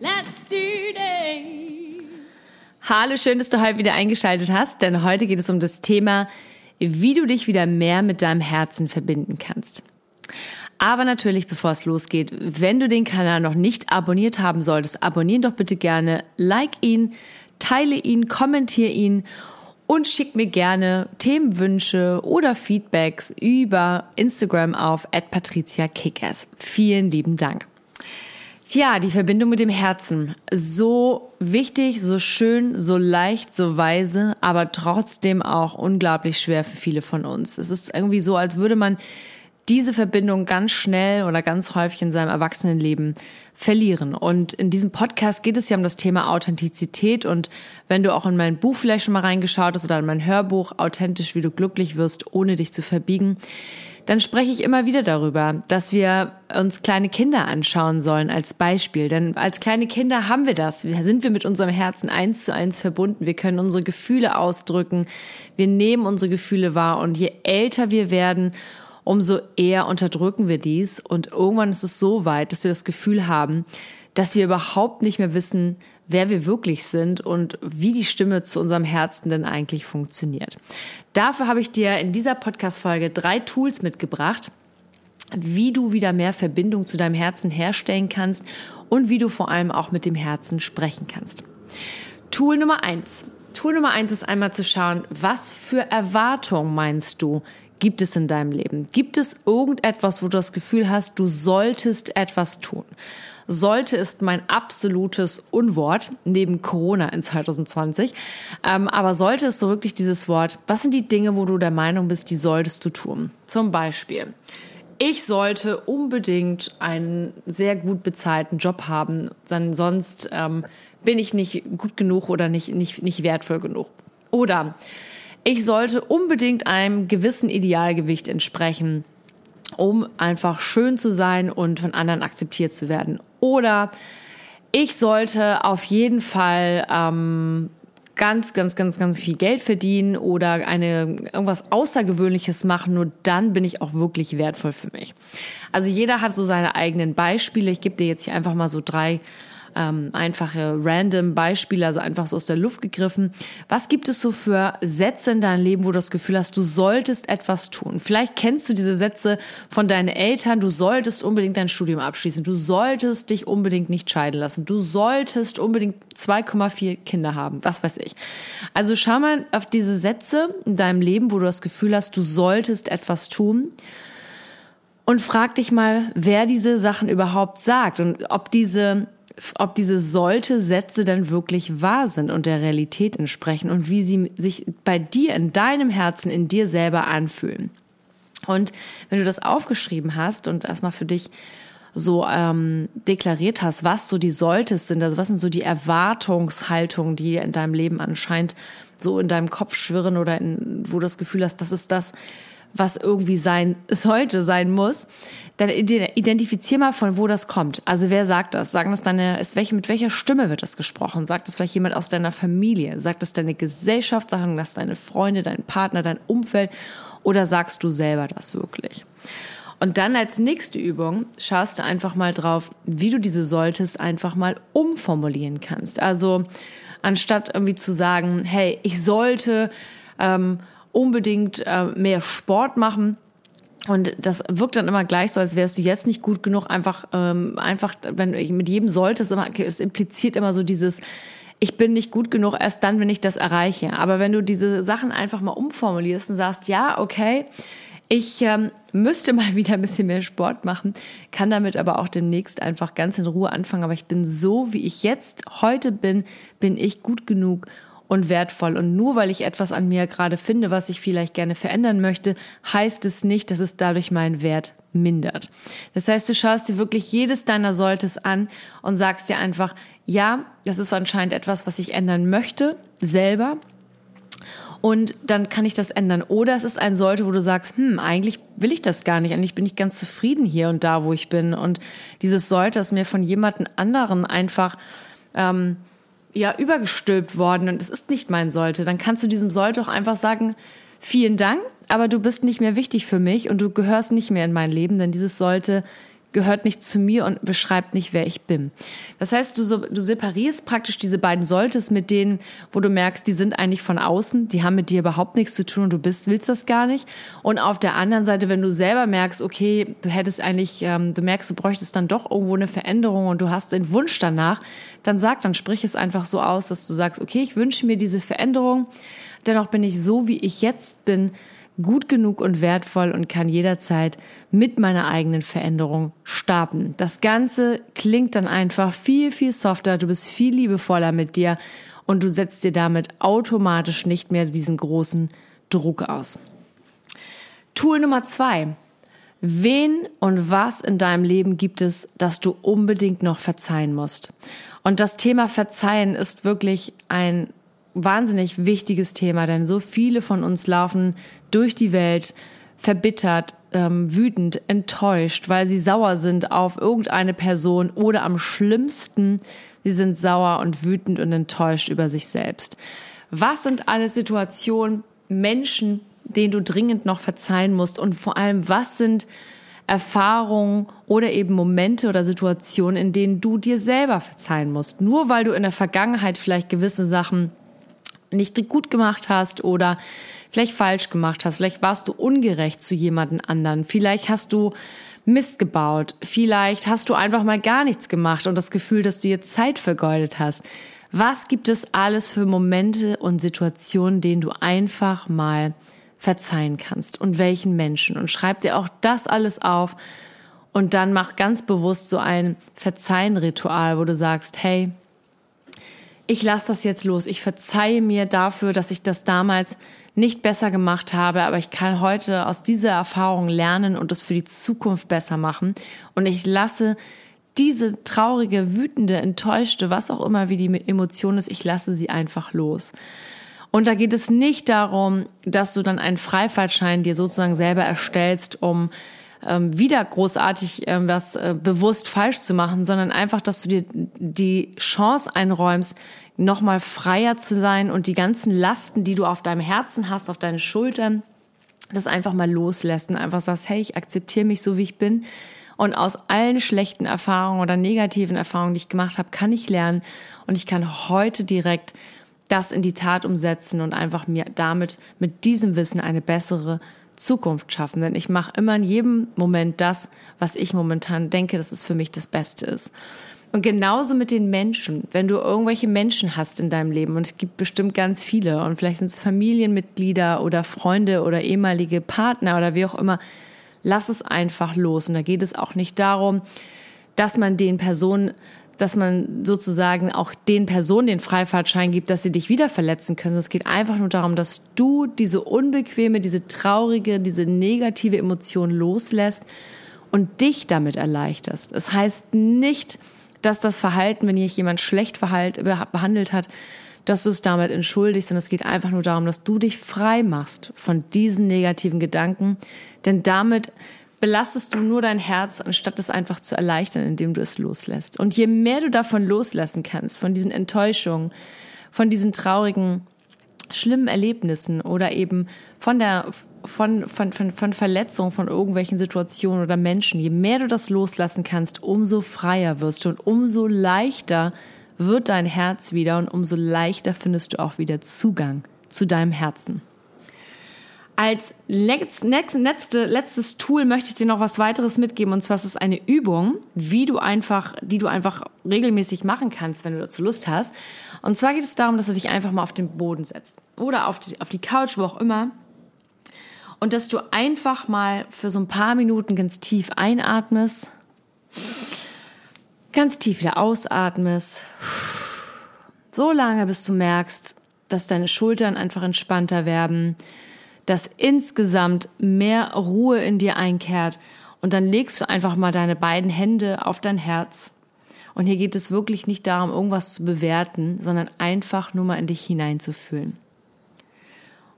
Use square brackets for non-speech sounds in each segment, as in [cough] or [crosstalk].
Let's do this. Hallo, schön, dass du heute wieder eingeschaltet hast, denn heute geht es um das Thema, wie du dich wieder mehr mit deinem Herzen verbinden kannst. Aber natürlich, bevor es losgeht, wenn du den Kanal noch nicht abonniert haben solltest, abonnieren doch bitte gerne, like ihn, teile ihn, kommentiere ihn und schick mir gerne Themenwünsche oder Feedbacks über Instagram auf @patriziakickers. Vielen lieben Dank. Ja, die Verbindung mit dem Herzen. So wichtig, so schön, so leicht, so weise, aber trotzdem auch unglaublich schwer für viele von uns. Es ist irgendwie so, als würde man diese Verbindung ganz schnell oder ganz häufig in seinem Erwachsenenleben verlieren. Und in diesem Podcast geht es ja um das Thema Authentizität. Und wenn du auch in mein Buch vielleicht schon mal reingeschaut hast oder in mein Hörbuch Authentisch, wie du glücklich wirst, ohne dich zu verbiegen, dann spreche ich immer wieder darüber, dass wir uns kleine Kinder anschauen sollen als Beispiel. Denn als kleine Kinder haben wir das. Wir sind wir mit unserem Herzen eins zu eins verbunden. Wir können unsere Gefühle ausdrücken. Wir nehmen unsere Gefühle wahr. Und je älter wir werden, umso eher unterdrücken wir dies. Und irgendwann ist es so weit, dass wir das Gefühl haben, dass wir überhaupt nicht mehr wissen, wer wir wirklich sind und wie die Stimme zu unserem Herzen denn eigentlich funktioniert. Dafür habe ich dir in dieser Podcast-Folge drei Tools mitgebracht, wie du wieder mehr Verbindung zu deinem Herzen herstellen kannst und wie du vor allem auch mit dem Herzen sprechen kannst. Tool Nummer eins. Tool Nummer eins ist einmal zu schauen, was für Erwartungen meinst du, gibt es in deinem Leben? Gibt es irgendetwas, wo du das Gefühl hast, du solltest etwas tun? sollte ist mein absolutes Unwort neben Corona in 2020. Ähm, aber sollte ist so wirklich dieses Wort, was sind die Dinge, wo du der Meinung bist, die solltest du tun? Zum Beispiel, ich sollte unbedingt einen sehr gut bezahlten Job haben, denn sonst ähm, bin ich nicht gut genug oder nicht, nicht, nicht wertvoll genug. Oder ich sollte unbedingt einem gewissen Idealgewicht entsprechen um einfach schön zu sein und von anderen akzeptiert zu werden. Oder ich sollte auf jeden Fall ähm, ganz, ganz, ganz, ganz viel Geld verdienen oder eine irgendwas Außergewöhnliches machen, nur dann bin ich auch wirklich wertvoll für mich. Also jeder hat so seine eigenen Beispiele. Ich gebe dir jetzt hier einfach mal so drei ähm, einfache random Beispiele, also einfach so aus der Luft gegriffen. Was gibt es so für Sätze in deinem Leben, wo du das Gefühl hast, du solltest etwas tun? Vielleicht kennst du diese Sätze von deinen Eltern, du solltest unbedingt dein Studium abschließen, du solltest dich unbedingt nicht scheiden lassen, du solltest unbedingt 2,4 Kinder haben, was weiß ich. Also schau mal auf diese Sätze in deinem Leben, wo du das Gefühl hast, du solltest etwas tun und frag dich mal, wer diese Sachen überhaupt sagt und ob diese ob diese sollte Sätze denn wirklich wahr sind und der Realität entsprechen und wie sie sich bei dir in deinem Herzen, in dir selber anfühlen. Und wenn du das aufgeschrieben hast und erstmal für dich so ähm, deklariert hast, was so die Solltes sind, also was sind so die Erwartungshaltungen, die in deinem Leben anscheinend so in deinem Kopf schwirren oder in, wo du das Gefühl hast, das ist das, was irgendwie sein sollte, sein muss, dann identifizier mal, von wo das kommt. Also wer sagt das? Sagen das deine, ist welche, mit welcher Stimme wird das gesprochen? Sagt das vielleicht jemand aus deiner Familie? Sagt das deine Gesellschaft? Sagen das deine Freunde, dein Partner, dein Umfeld? Oder sagst du selber das wirklich? Und dann als nächste Übung schaust du einfach mal drauf, wie du diese solltest einfach mal umformulieren kannst. Also anstatt irgendwie zu sagen, hey, ich sollte ähm, unbedingt äh, mehr Sport machen. Und das wirkt dann immer gleich so, als wärst du jetzt nicht gut genug. Einfach, ähm, einfach, wenn mit jedem sollte es immer, es impliziert immer so dieses, ich bin nicht gut genug erst dann, wenn ich das erreiche. Aber wenn du diese Sachen einfach mal umformulierst und sagst, ja, okay, ich ähm, müsste mal [laughs] wieder ein bisschen mehr Sport machen, kann damit aber auch demnächst einfach ganz in Ruhe anfangen. Aber ich bin so, wie ich jetzt heute bin, bin ich gut genug und wertvoll. Und nur weil ich etwas an mir gerade finde, was ich vielleicht gerne verändern möchte, heißt es nicht, dass es dadurch meinen Wert mindert. Das heißt, du schaust dir wirklich jedes deiner Solltes an und sagst dir einfach, ja, das ist anscheinend etwas, was ich ändern möchte, selber. Und dann kann ich das ändern. Oder es ist ein Sollte, wo du sagst, hm, eigentlich will ich das gar nicht. Eigentlich bin ich ganz zufrieden hier und da, wo ich bin. Und dieses Sollte ist mir von jemandem anderen einfach ähm, ja übergestülpt worden und es ist nicht mein Sollte. Dann kannst du diesem Sollte auch einfach sagen, vielen Dank, aber du bist nicht mehr wichtig für mich und du gehörst nicht mehr in mein Leben, denn dieses Sollte gehört nicht zu mir und beschreibt nicht, wer ich bin. Das heißt, du, so, du separierst praktisch diese beiden Solltest mit denen, wo du merkst, die sind eigentlich von außen, die haben mit dir überhaupt nichts zu tun und du bist, willst das gar nicht. Und auf der anderen Seite, wenn du selber merkst, okay, du hättest eigentlich, ähm, du merkst, du bräuchtest dann doch irgendwo eine Veränderung und du hast den Wunsch danach, dann sag, dann sprich es einfach so aus, dass du sagst, okay, ich wünsche mir diese Veränderung, dennoch bin ich so, wie ich jetzt bin, gut genug und wertvoll und kann jederzeit mit meiner eigenen Veränderung starten. Das Ganze klingt dann einfach viel, viel softer, du bist viel liebevoller mit dir und du setzt dir damit automatisch nicht mehr diesen großen Druck aus. Tool Nummer zwei. Wen und was in deinem Leben gibt es, das du unbedingt noch verzeihen musst? Und das Thema Verzeihen ist wirklich ein wahnsinnig wichtiges Thema, denn so viele von uns laufen durch die Welt verbittert, ähm, wütend, enttäuscht, weil sie sauer sind auf irgendeine Person oder am schlimmsten, sie sind sauer und wütend und enttäuscht über sich selbst. Was sind alle Situationen, Menschen, denen du dringend noch verzeihen musst und vor allem, was sind Erfahrungen oder eben Momente oder Situationen, in denen du dir selber verzeihen musst. Nur weil du in der Vergangenheit vielleicht gewisse Sachen nicht gut gemacht hast oder vielleicht falsch gemacht hast, vielleicht warst du ungerecht zu jemanden anderen, vielleicht hast du Mist gebaut, vielleicht hast du einfach mal gar nichts gemacht und das Gefühl, dass du jetzt Zeit vergeudet hast. Was gibt es alles für Momente und Situationen, denen du einfach mal verzeihen kannst? Und welchen Menschen? Und schreib dir auch das alles auf und dann mach ganz bewusst so ein Verzeihen-Ritual, wo du sagst, hey, ich lasse das jetzt los. Ich verzeihe mir dafür, dass ich das damals nicht besser gemacht habe, aber ich kann heute aus dieser Erfahrung lernen und es für die Zukunft besser machen. Und ich lasse diese traurige, wütende, enttäuschte, was auch immer wie die Emotion ist, ich lasse sie einfach los. Und da geht es nicht darum, dass du dann einen Freifahrtschein dir sozusagen selber erstellst, um ähm, wieder großartig ähm, was äh, bewusst falsch zu machen, sondern einfach, dass du dir die Chance einräumst, nochmal freier zu sein und die ganzen Lasten, die du auf deinem Herzen hast, auf deinen Schultern, das einfach mal loslässt und einfach sagst, hey, ich akzeptiere mich so, wie ich bin. Und aus allen schlechten Erfahrungen oder negativen Erfahrungen, die ich gemacht habe, kann ich lernen. Und ich kann heute direkt das in die Tat umsetzen und einfach mir damit mit diesem Wissen eine bessere Zukunft schaffen. Denn ich mache immer in jedem Moment das, was ich momentan denke, dass es für mich das Beste ist. Und genauso mit den Menschen. Wenn du irgendwelche Menschen hast in deinem Leben, und es gibt bestimmt ganz viele, und vielleicht sind es Familienmitglieder oder Freunde oder ehemalige Partner oder wie auch immer, lass es einfach los. Und da geht es auch nicht darum, dass man den Personen dass man sozusagen auch den Personen den Freifahrtschein gibt, dass sie dich wieder verletzen können. Es geht einfach nur darum, dass du diese unbequeme, diese traurige, diese negative Emotion loslässt und dich damit erleichterst. Es das heißt nicht, dass das Verhalten, wenn dich jemand schlecht behandelt hat, dass du es damit entschuldigst, sondern es geht einfach nur darum, dass du dich frei machst von diesen negativen Gedanken, denn damit belastest du nur dein Herz, anstatt es einfach zu erleichtern, indem du es loslässt. Und je mehr du davon loslassen kannst, von diesen Enttäuschungen, von diesen traurigen, schlimmen Erlebnissen oder eben von der von, von, von, von Verletzungen, von irgendwelchen Situationen oder Menschen, je mehr du das loslassen kannst, umso freier wirst du und umso leichter wird dein Herz wieder und umso leichter findest du auch wieder Zugang zu deinem Herzen. Als letzte, letztes Tool möchte ich dir noch was weiteres mitgeben und zwar ist es eine Übung, wie du einfach, die du einfach regelmäßig machen kannst, wenn du dazu Lust hast. Und zwar geht es darum, dass du dich einfach mal auf den Boden setzt oder auf die, auf die Couch, wo auch immer. Und dass du einfach mal für so ein paar Minuten ganz tief einatmest, ganz tief wieder ausatmest, so lange bis du merkst, dass deine Schultern einfach entspannter werden, dass insgesamt mehr Ruhe in dir einkehrt und dann legst du einfach mal deine beiden Hände auf dein Herz. Und hier geht es wirklich nicht darum, irgendwas zu bewerten, sondern einfach nur mal in dich hineinzufühlen.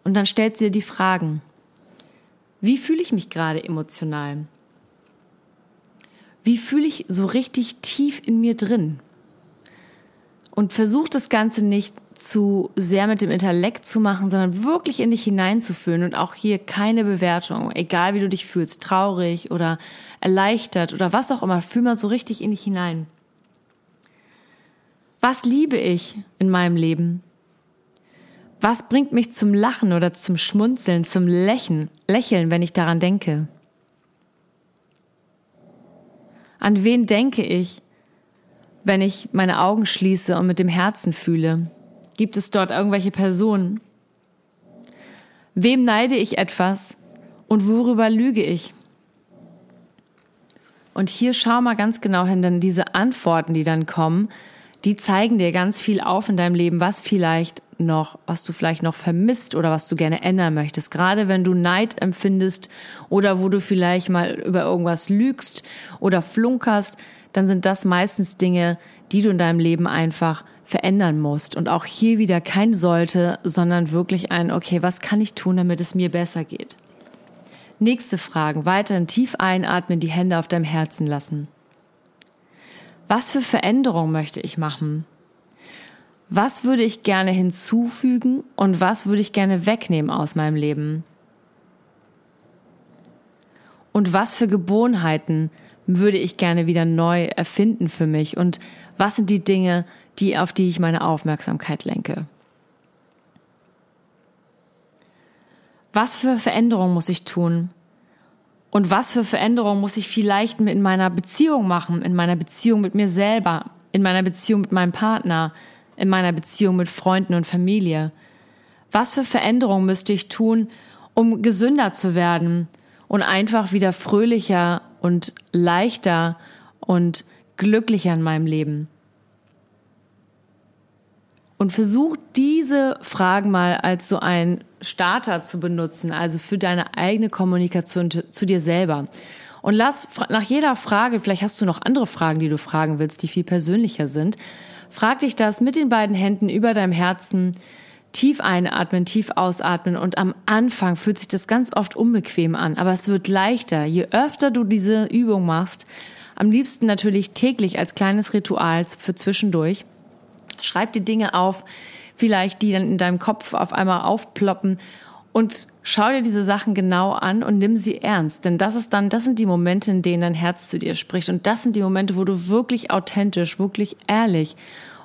Und dann stellst du dir die Fragen. Wie fühle ich mich gerade emotional? Wie fühle ich so richtig tief in mir drin? Und versuch das Ganze nicht zu sehr mit dem Intellekt zu machen, sondern wirklich in dich hineinzufühlen und auch hier keine Bewertung, egal wie du dich fühlst, traurig oder erleichtert oder was auch immer, fühl mal so richtig in dich hinein. Was liebe ich in meinem Leben? Was bringt mich zum Lachen oder zum Schmunzeln, zum Lächeln, Lächeln, wenn ich daran denke? An wen denke ich, wenn ich meine Augen schließe und mit dem Herzen fühle? Gibt es dort irgendwelche Personen? Wem neide ich etwas und worüber lüge ich? Und hier schau mal ganz genau hin, denn diese Antworten, die dann kommen, die zeigen dir ganz viel auf in deinem Leben, was vielleicht noch, was du vielleicht noch vermisst oder was du gerne ändern möchtest. Gerade wenn du Neid empfindest oder wo du vielleicht mal über irgendwas lügst oder flunkerst, dann sind das meistens Dinge, die du in deinem Leben einfach verändern musst. Und auch hier wieder kein sollte, sondern wirklich ein, okay, was kann ich tun, damit es mir besser geht? Nächste Fragen. Weiterhin tief einatmen, die Hände auf deinem Herzen lassen. Was für Veränderungen möchte ich machen? Was würde ich gerne hinzufügen und was würde ich gerne wegnehmen aus meinem Leben? Und was für Gewohnheiten würde ich gerne wieder neu erfinden für mich? Und was sind die Dinge, die, auf die ich meine Aufmerksamkeit lenke. Was für Veränderungen muss ich tun? Und was für Veränderungen muss ich vielleicht in meiner Beziehung machen, in meiner Beziehung mit mir selber, in meiner Beziehung mit meinem Partner, in meiner Beziehung mit Freunden und Familie? Was für Veränderungen müsste ich tun, um gesünder zu werden und einfach wieder fröhlicher und leichter und glücklicher in meinem Leben? Und versuch diese Fragen mal als so ein Starter zu benutzen, also für deine eigene Kommunikation zu dir selber. Und lass nach jeder Frage, vielleicht hast du noch andere Fragen, die du fragen willst, die viel persönlicher sind, frag dich das mit den beiden Händen über deinem Herzen, tief einatmen, tief ausatmen und am Anfang fühlt sich das ganz oft unbequem an, aber es wird leichter, je öfter du diese Übung machst, am liebsten natürlich täglich als kleines Ritual für zwischendurch Schreib die Dinge auf, vielleicht die dann in deinem Kopf auf einmal aufploppen und schau dir diese Sachen genau an und nimm sie ernst, denn das ist dann, das sind die Momente, in denen dein Herz zu dir spricht. Und das sind die Momente, wo du wirklich authentisch, wirklich ehrlich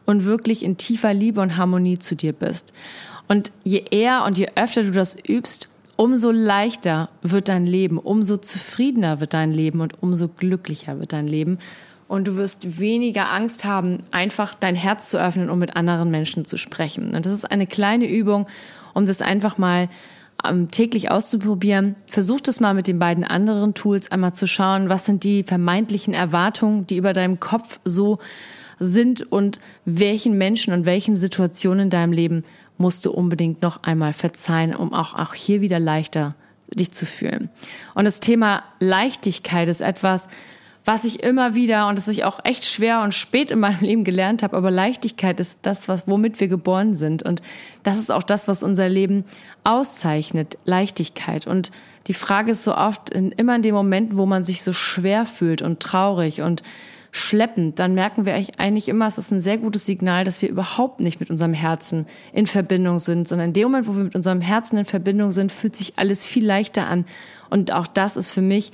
und wirklich in tiefer Liebe und Harmonie zu dir bist. Und je eher und je öfter du das übst, umso leichter wird dein Leben, umso zufriedener wird dein Leben und umso glücklicher wird dein Leben und du wirst weniger Angst haben, einfach dein Herz zu öffnen, um mit anderen Menschen zu sprechen. Und das ist eine kleine Übung, um das einfach mal ähm, täglich auszuprobieren. Versuch das mal mit den beiden anderen Tools einmal zu schauen, was sind die vermeintlichen Erwartungen, die über deinem Kopf so sind und welchen Menschen und welchen Situationen in deinem Leben musst du unbedingt noch einmal verzeihen, um auch, auch hier wieder leichter dich zu fühlen. Und das Thema Leichtigkeit ist etwas, was ich immer wieder und das ich auch echt schwer und spät in meinem Leben gelernt habe, aber Leichtigkeit ist das, was womit wir geboren sind und das ist auch das, was unser Leben auszeichnet, Leichtigkeit und die Frage ist so oft in, immer in den Momenten, wo man sich so schwer fühlt und traurig und schleppend, dann merken wir eigentlich immer, es ist ein sehr gutes Signal, dass wir überhaupt nicht mit unserem Herzen in Verbindung sind, sondern in dem Moment, wo wir mit unserem Herzen in Verbindung sind, fühlt sich alles viel leichter an. Und auch das ist für mich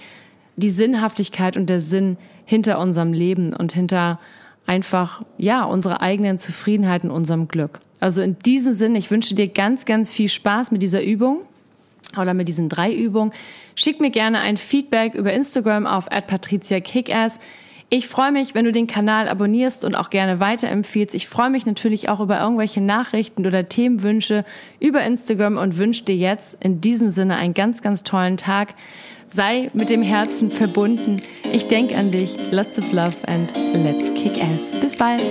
die Sinnhaftigkeit und der Sinn hinter unserem Leben und hinter einfach, ja, unserer eigenen Zufriedenheit und unserem Glück. Also in diesem Sinne, ich wünsche dir ganz, ganz viel Spaß mit dieser Übung oder mit diesen drei Übungen. Schick mir gerne ein Feedback über Instagram auf @patriziakickass. Ich freue mich, wenn du den Kanal abonnierst und auch gerne weiterempfiehlst. Ich freue mich natürlich auch über irgendwelche Nachrichten oder Themenwünsche über Instagram und wünsche dir jetzt in diesem Sinne einen ganz, ganz tollen Tag. Sei mit dem Herzen verbunden. Ich denke an dich. Lots of love and let's kick ass. Bis bald.